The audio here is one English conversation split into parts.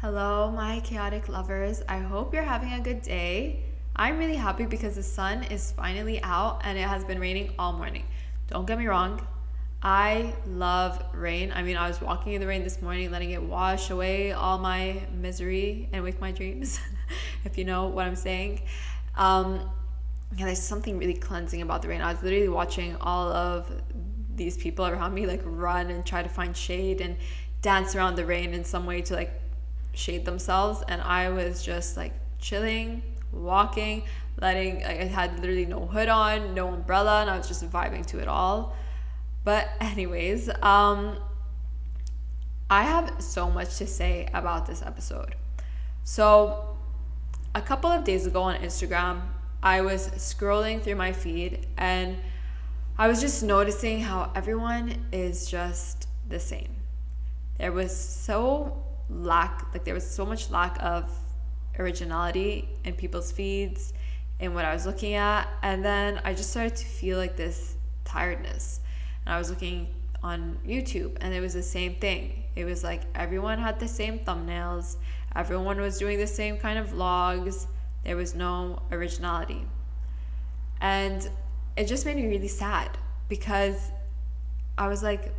Hello, my chaotic lovers. I hope you're having a good day. I'm really happy because the sun is finally out and it has been raining all morning. Don't get me wrong, I love rain. I mean, I was walking in the rain this morning, letting it wash away all my misery and wake my dreams, if you know what I'm saying. Um, yeah, there's something really cleansing about the rain. I was literally watching all of these people around me like run and try to find shade and dance around the rain in some way to like shade themselves and I was just like chilling, walking, letting like I had literally no hood on, no umbrella, and I was just vibing to it all. But anyways, um I have so much to say about this episode. So a couple of days ago on Instagram, I was scrolling through my feed and I was just noticing how everyone is just the same. There was so lack like there was so much lack of originality in people's feeds in what I was looking at. And then I just started to feel like this tiredness. And I was looking on YouTube and it was the same thing. It was like everyone had the same thumbnails. Everyone was doing the same kind of vlogs. There was no originality. And it just made me really sad because I was like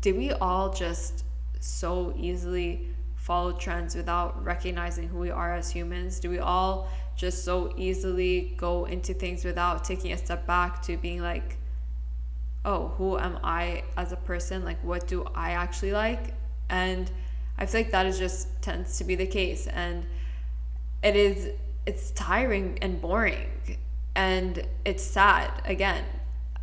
did we all just so easily follow trends without recognizing who we are as humans? Do we all just so easily go into things without taking a step back to being like, oh, who am I as a person? Like, what do I actually like? And I feel like that is just tends to be the case. And it is, it's tiring and boring. And it's sad. Again,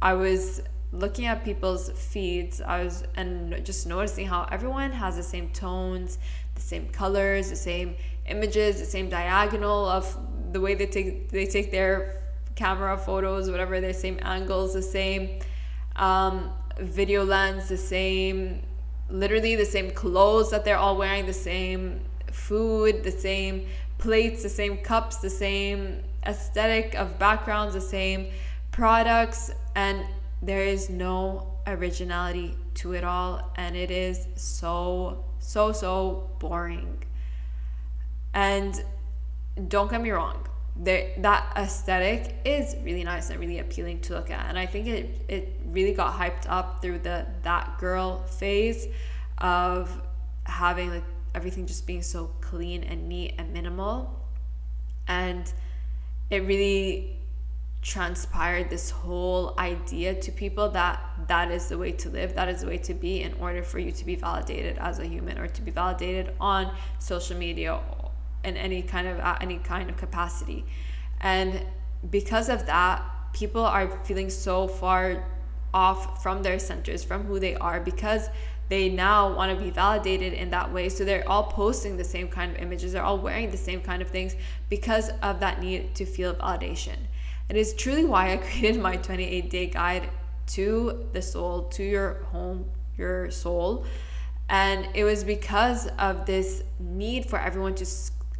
I was looking at people's feeds i was and just noticing how everyone has the same tones the same colors the same images the same diagonal of the way they take they take their camera photos whatever the same angles the same um, video lens the same literally the same clothes that they're all wearing the same food the same plates the same cups the same aesthetic of backgrounds the same products and there is no originality to it all and it is so so so boring. And don't get me wrong there that aesthetic is really nice and really appealing to look at and i think it it really got hyped up through the that girl phase of having like everything just being so clean and neat and minimal. And it really transpired this whole idea to people that that is the way to live that is the way to be in order for you to be validated as a human or to be validated on social media in any kind of uh, any kind of capacity. And because of that people are feeling so far off from their centers from who they are because they now want to be validated in that way. So they're all posting the same kind of images they're all wearing the same kind of things because of that need to feel validation it is truly why I created my 28 day guide to the soul, to your home, your soul. And it was because of this need for everyone to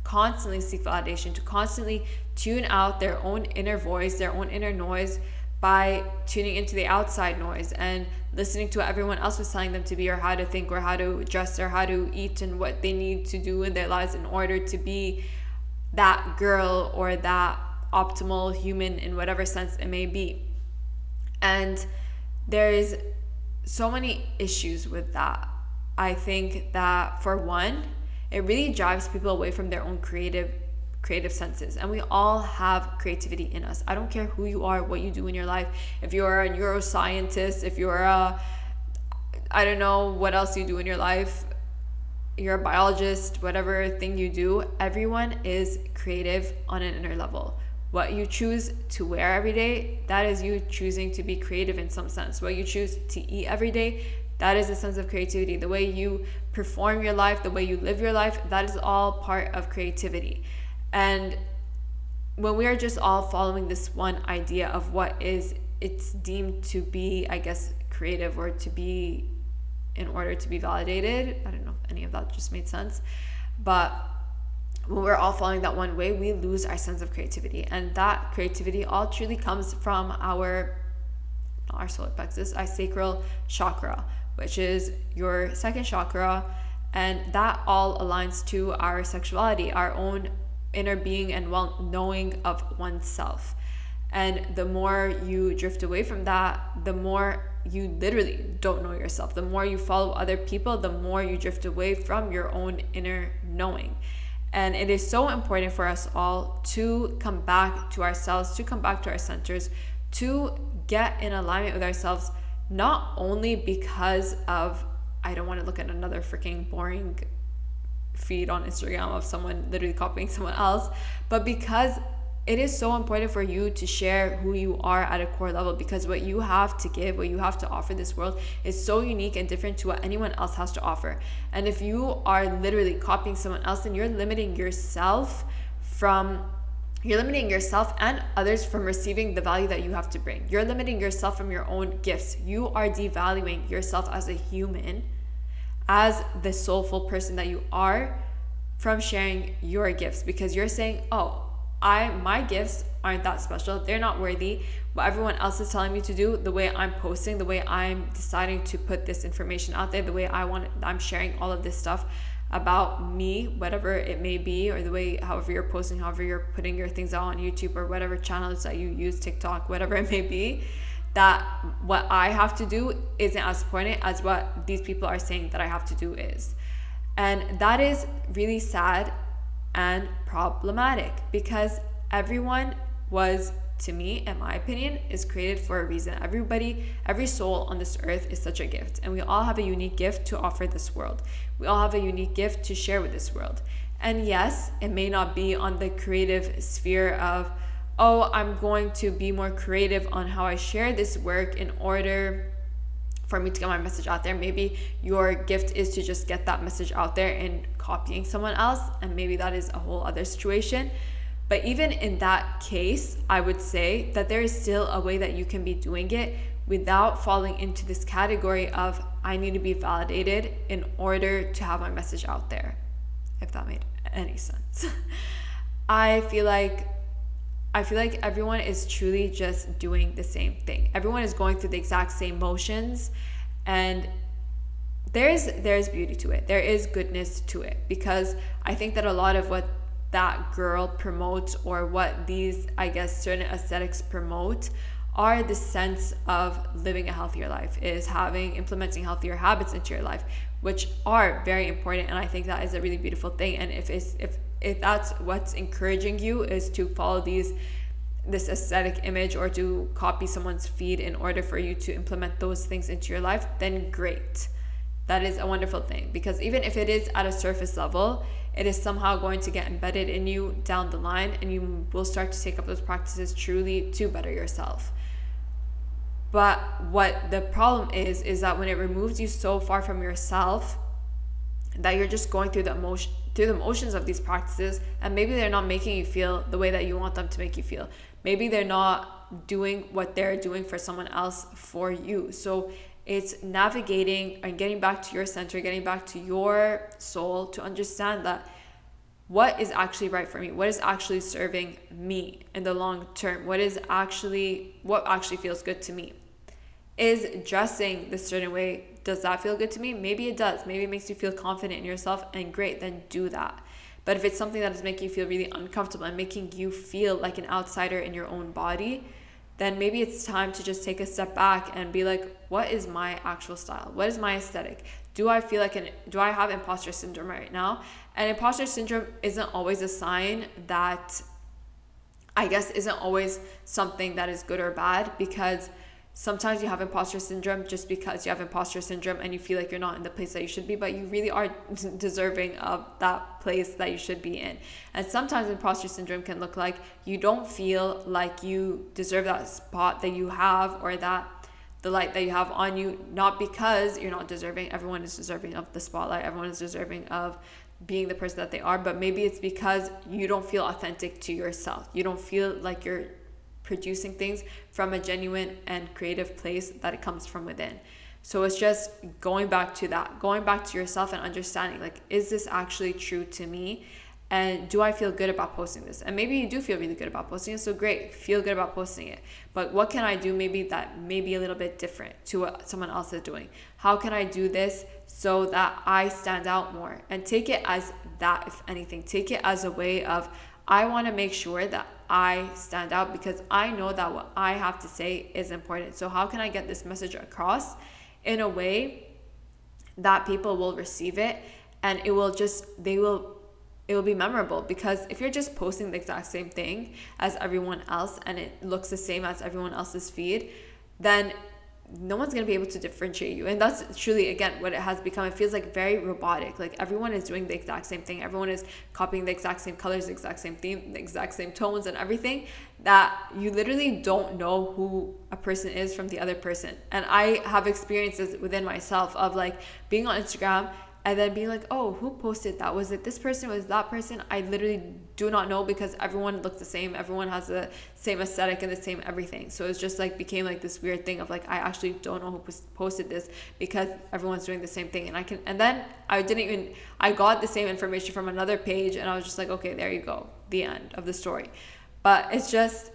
constantly seek validation, to constantly tune out their own inner voice, their own inner noise by tuning into the outside noise and listening to what everyone else was telling them to be or how to think or how to dress or how to eat and what they need to do in their lives in order to be that girl or that optimal human in whatever sense it may be. And there is so many issues with that. I think that for one, it really drives people away from their own creative creative senses and we all have creativity in us i don't care who you are what you do in your life if you're a neuroscientist if you're a i don't know what else you do in your life you're a biologist whatever thing you do everyone is creative on an inner level what you choose to wear every day, that is you choosing to be creative in some sense. What you choose to eat every day, that is a sense of creativity. The way you perform your life, the way you live your life, that is all part of creativity. And when we are just all following this one idea of what is it's deemed to be, I guess, creative or to be in order to be validated. I don't know if any of that just made sense. But when we're all following that one way, we lose our sense of creativity. And that creativity all truly comes from our our solar plexus, our sacral chakra, which is your second chakra. And that all aligns to our sexuality, our own inner being and well knowing of oneself. And the more you drift away from that, the more you literally don't know yourself. The more you follow other people, the more you drift away from your own inner knowing. And it is so important for us all to come back to ourselves, to come back to our centers, to get in alignment with ourselves, not only because of, I don't want to look at another freaking boring feed on Instagram of someone literally copying someone else, but because it is so important for you to share who you are at a core level because what you have to give, what you have to offer this world is so unique and different to what anyone else has to offer. And if you are literally copying someone else, then you're limiting yourself from you're limiting yourself and others from receiving the value that you have to bring. You're limiting yourself from your own gifts. You are devaluing yourself as a human, as the soulful person that you are from sharing your gifts because you're saying, "Oh, I my gifts aren't that special. They're not worthy. What everyone else is telling me to do, the way I'm posting, the way I'm deciding to put this information out there, the way I want I'm sharing all of this stuff about me, whatever it may be, or the way however you're posting, however you're putting your things out on YouTube or whatever channels that you use, TikTok, whatever it may be, that what I have to do isn't as important as what these people are saying that I have to do is. And that is really sad and problematic because everyone was to me in my opinion is created for a reason. Everybody every soul on this earth is such a gift and we all have a unique gift to offer this world. We all have a unique gift to share with this world. And yes it may not be on the creative sphere of oh i'm going to be more creative on how i share this work in order for me to get my message out there. Maybe your gift is to just get that message out there and copying someone else, and maybe that is a whole other situation. But even in that case, I would say that there is still a way that you can be doing it without falling into this category of I need to be validated in order to have my message out there, if that made any sense. I feel like I feel like everyone is truly just doing the same thing. Everyone is going through the exact same motions and there's there's beauty to it. There is goodness to it because I think that a lot of what that girl promotes or what these I guess certain aesthetics promote are the sense of living a healthier life is having implementing healthier habits into your life which are very important and I think that is a really beautiful thing and if it's if if that's what's encouraging you is to follow these this aesthetic image or to copy someone's feed in order for you to implement those things into your life, then great. That is a wonderful thing because even if it is at a surface level, it is somehow going to get embedded in you down the line and you will start to take up those practices truly to better yourself. But what the problem is, is that when it removes you so far from yourself that you're just going through the emotion through the motions of these practices and maybe they're not making you feel the way that you want them to make you feel. Maybe they're not doing what they're doing for someone else for you. So it's navigating and getting back to your center getting back to your soul to understand that what is actually right for me what is actually serving me in the long term what is actually what actually feels good to me is dressing the certain way does that feel good to me? Maybe it does. Maybe it makes you feel confident in yourself, and great, then do that. But if it's something that is making you feel really uncomfortable and making you feel like an outsider in your own body, then maybe it's time to just take a step back and be like, what is my actual style? What is my aesthetic? Do I feel like an do I have imposter syndrome right now? And imposter syndrome isn't always a sign that I guess isn't always something that is good or bad because sometimes you have imposter syndrome just because you have imposter syndrome and you feel like you're not in the place that you should be, but you really are deserving of that place that you should be in. And sometimes imposter syndrome can look like you don't feel like you deserve that spot that you have or that the light that you have on you, not because you're not deserving. Everyone is deserving of the spotlight, everyone is deserving of being the person that they are, but maybe it's because you don't feel authentic to yourself. You don't feel like you're producing things from a genuine and creative place that it comes from within. So it's just going back to that, going back to yourself and understanding like, is this actually true to me? and do I feel good about posting this? And maybe you do feel really good about posting it, so great, feel good about posting it. But what can I do maybe that may be a little bit different to what someone else is doing? How can I do this so that I stand out more? And take it as that, if anything, take it as a way of I want to make sure that I stand out because I know that what I have to say is important. So, how can I get this message across in a way that people will receive it and it will just, they will it will be memorable because if you're just posting the exact same thing as everyone else and it looks the same as everyone else's feed, then no one's going to be able to differentiate you. And that's truly, again, what it has become. It feels like very robotic. Like everyone is doing the exact same thing. Everyone is copying the exact same colors, the exact same theme, the exact same tones and everything that you literally don't know who a person is from the other person. And I have experiences within myself of like being on Instagram and then being like, oh, who posted that? Was it this person? Was that person? I literally do not know because everyone looks the same. Everyone has the same aesthetic and the same everything. So it's just like became like this weird thing of like I actually don't know who posted this because everyone's doing the same thing. And I can and then I didn't even I got the same information from another page and I was just like, okay, there you go, the end of the story. But it's just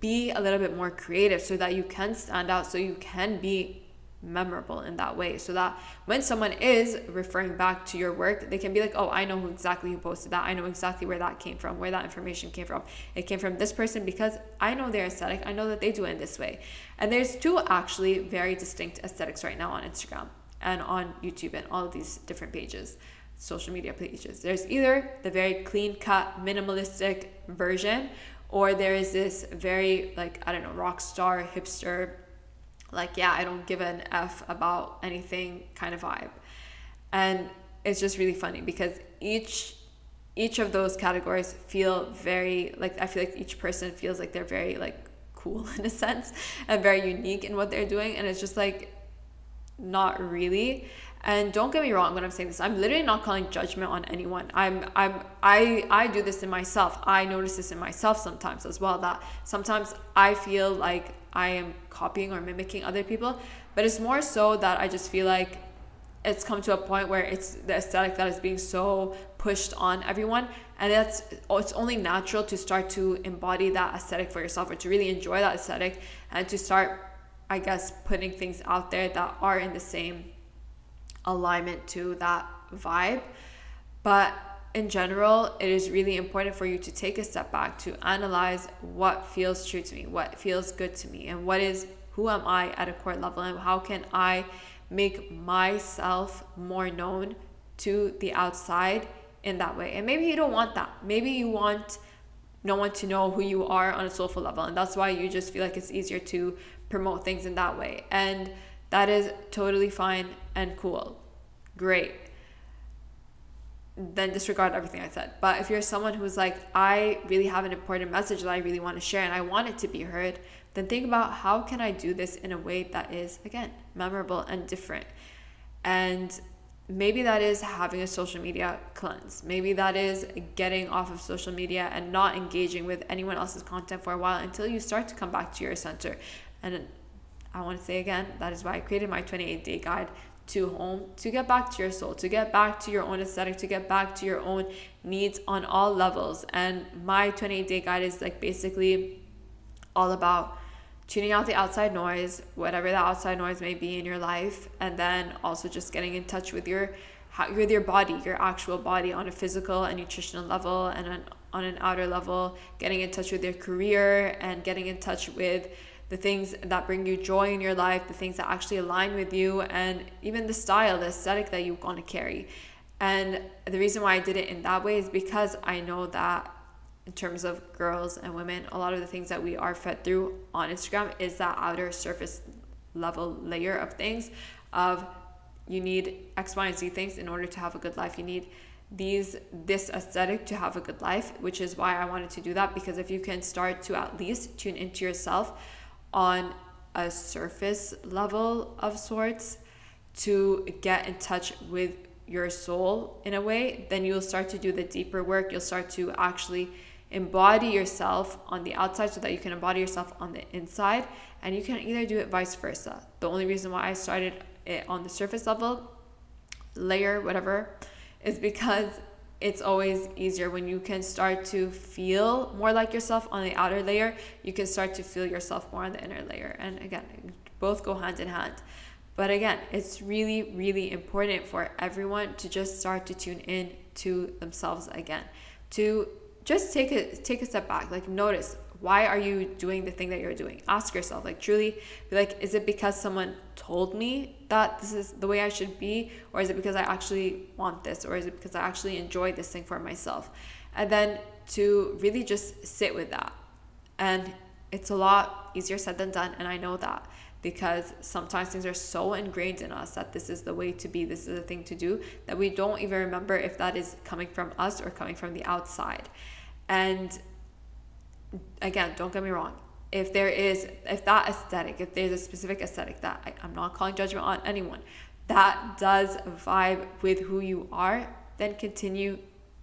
be a little bit more creative so that you can stand out, so you can be memorable in that way. So that when someone is referring back to your work they can be like oh i know who exactly who posted that. I know exactly where that came from where that information came from. It came from this person because i know their aesthetic. I know that they do it in this way. And there's two actually very distinct aesthetics right now on instagram and on youtube and all of these different pages social media pages. There's either the very clean cut minimalistic version or there is this very like i don't know rock star hipster like yeah i don't give an f about anything kind of vibe. And it's just really funny because each each of those categories feel very like i feel like each person feels like they're very like cool in a sense and very unique in what they're doing. And it's just like not really and don't get me wrong when i'm saying this i'm literally not calling judgment on anyone. I'm i'm i i do this in myself. I notice this in myself sometimes as well that sometimes i feel like I am copying or mimicking other people, but it's more so that I just feel like it's come to a point where it's the aesthetic that is being so pushed on everyone and that's oh, it's only natural to start to embody that aesthetic for yourself or to really enjoy that aesthetic and to start i guess putting things out there that are in the same alignment to that vibe but in general, it is really important for you to take a step back to analyze what feels true to me, what feels good to me, and what is who am I at a core level, and how can I make myself more known to the outside in that way. And maybe you don't want that. Maybe you want no one to know who you are on a soulful level, and that's why you just feel like it's easier to promote things in that way. And that is totally fine and cool. Great then disregard everything I said. But if you're someone who's like, I really have an important message that I really want to share and I want it to be heard, then think about how can I do this in a way that is again memorable and different. And maybe that is having a social media cleanse. Maybe that is getting off of social media and not engaging with anyone else's content for a while until you start to come back to your center. And I want to say again, that is why I created my 28 day guide to home to get back to your soul, to get back to your own aesthetic, to get back to your own needs on all levels. And my 28 day guide is like basically all about tuning out the outside noise, whatever the outside noise may be in your life, and then also just getting in touch with your with your body, your actual body on a physical and nutritional level and an, on an outer level, getting in touch with your career and getting in touch with the things that bring you joy in your life, the things that actually align with you, and even the style, the aesthetic that you want to carry. And the reason why I did it in that way is because I know that in terms of girls and women, a lot of the things that we are fed through on Instagram is that outer surface level layer of things of you need X, Y, and Z things in order to have a good life. You need these this aesthetic to have a good life, which is why I wanted to do that because if you can start to at least tune into yourself on a surface level of sorts to get in touch with your soul in a way, then you'll start to do the deeper work. You'll start to actually embody yourself on the outside so that you can embody yourself on the inside. And you can either do it vice versa. The only reason why I started it on the surface level, layer, whatever, is because it's always easier when you can start to feel more like yourself on the outer layer you can start to feel yourself more on the inner layer. And again both go hand in hand. But again it's really really important for everyone to just start to tune in to themselves again. To just take a take a step back like notice why are you doing the thing that you're doing? Ask yourself like truly be like is it because someone told me that this is the way i should be or is it because i actually want this or is it because i actually enjoy this thing for myself? And then to really just sit with that. And it's a lot easier said than done and i know that because sometimes things are so ingrained in us that this is the way to be, this is the thing to do, that we don't even remember if that is coming from us or coming from the outside. And again, don't get me wrong. If there is, if that aesthetic, if there's a specific aesthetic that I, I'm not calling judgment on anyone, that does vibe with who you are, then continue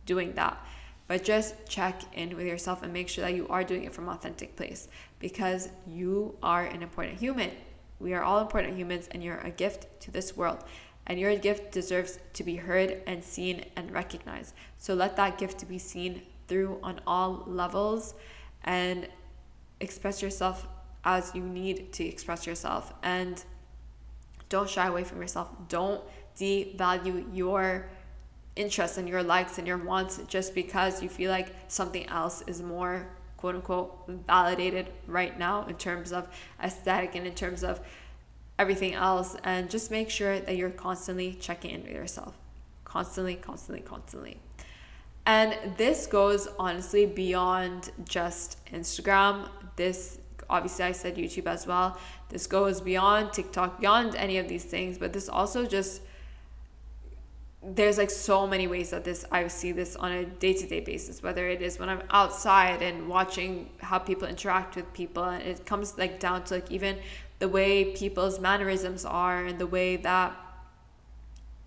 doing that. But just check in with yourself and make sure that you are doing it from an authentic place because you are an important human. We are all important humans and you're a gift to this world. And your gift deserves to be heard and seen and recognized. So let that gift be seen through on all levels and express yourself as you need to express yourself. And don't shy away from yourself. Don't devalue your interests and your likes and your wants just because you feel like something else is more quote unquote validated right now in terms of aesthetic and in terms of everything else. And just make sure that you're constantly checking in with yourself. Constantly constantly constantly and this goes honestly beyond just Instagram. This obviously I said YouTube as well. This goes beyond TikTok, beyond any of these things, but this also just there's like so many ways that this I see this on a day-to-day basis whether it is when I'm outside and watching how people interact with people and it comes like down to like even the way people's mannerisms are and the way that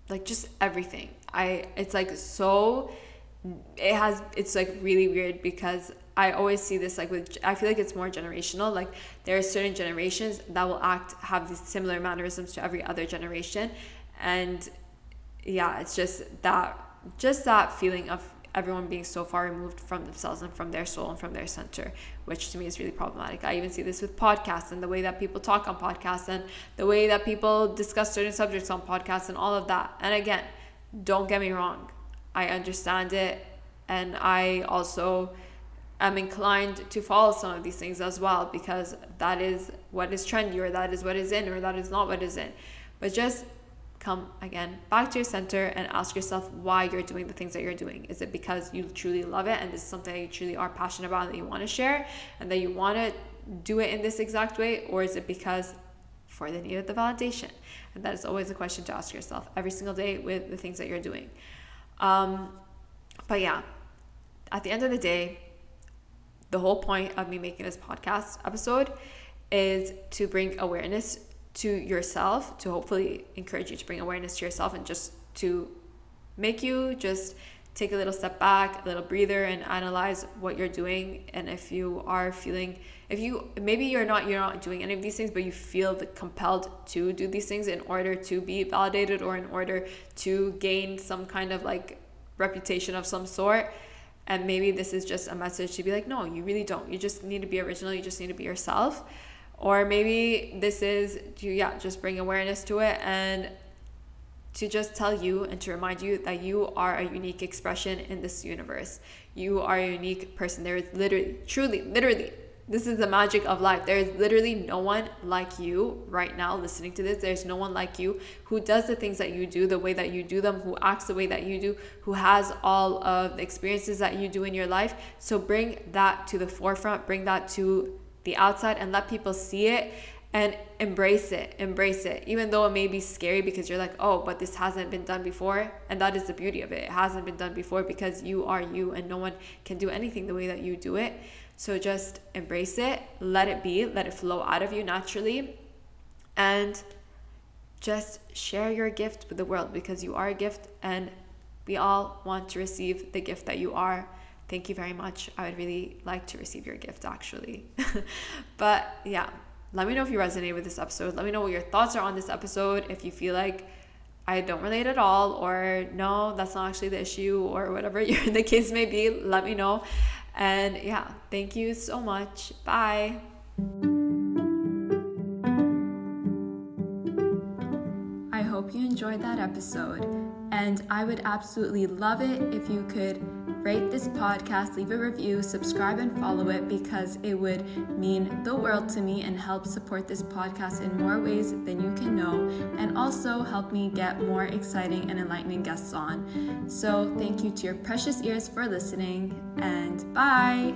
like just everything I it's like so it has it's like really weird because I always see this like with I feel like it's more generational like there are certain generations that will act have these similar mannerisms to every other generation. And yeah it's just that just that feeling of everyone being so far removed from themselves and from their soul and from their center which to me is really problematic. I even see this with podcasts and the way that people talk on podcasts and the way that people discuss certain subjects on podcasts and all of that. And again don't get me wrong I understand it and I also am inclined to follow some of these things as well because that is what is trendy or that is what is in or that is not what is in. But just come again back to your center and ask yourself why you're doing the things that you're doing. Is it because you truly love it and this is something that you truly are passionate about that you want to share and that you want to do it in this exact way? Or is it because for the need of the validation? And that is always a question to ask yourself every single day with the things that you're doing. Um, but yeah, at the end of the day, the whole point of me making this podcast episode is to bring awareness to yourself, to hopefully encourage you to bring awareness to yourself and just to make you just take a little step back, a little breather and analyze what you're doing. And if you are feeling if you maybe you're not you're not doing any of these things but you feel compelled to do these things in order to be validated or in order to gain some kind of like reputation of some sort. And maybe this is just a message to be like no you really don't. You just need to be original. You just need to be yourself. Or maybe this is to yeah just bring awareness to it and to just tell you and to remind you that you are a unique expression in this universe. You are a unique person. There is literally, truly, literally, this is the magic of life. There is literally no one like you right now listening to this. There's no one like you who does the things that you do the way that you do them, who acts the way that you do, who has all of the experiences that you do in your life. So bring that to the forefront, bring that to the outside, and let people see it and embrace it embrace it. Even though it may be scary because you're like oh but this hasn't been done before and that is the beauty of it. It hasn't been done before because you are you and no one can do anything the way that you do it. So just embrace it let it be let it flow out of you naturally and just share your gift with the world because you are a gift and we all want to receive the gift that you are. Thank you very much. I would really like to receive your gift actually. But yeah let me know if you resonate with this episode. Let me know what your thoughts are on this episode. If you feel like I don't relate at all, or no, that's not actually the issue, or whatever the case may be, let me know. And yeah, thank you so much. Bye. Enjoyed that episode, and I would absolutely love it if you could rate this podcast, leave a review, subscribe, and follow it because it would mean the world to me and help support this podcast in more ways than you can know, and also help me get more exciting and enlightening guests on. So, thank you to your precious ears for listening, and bye.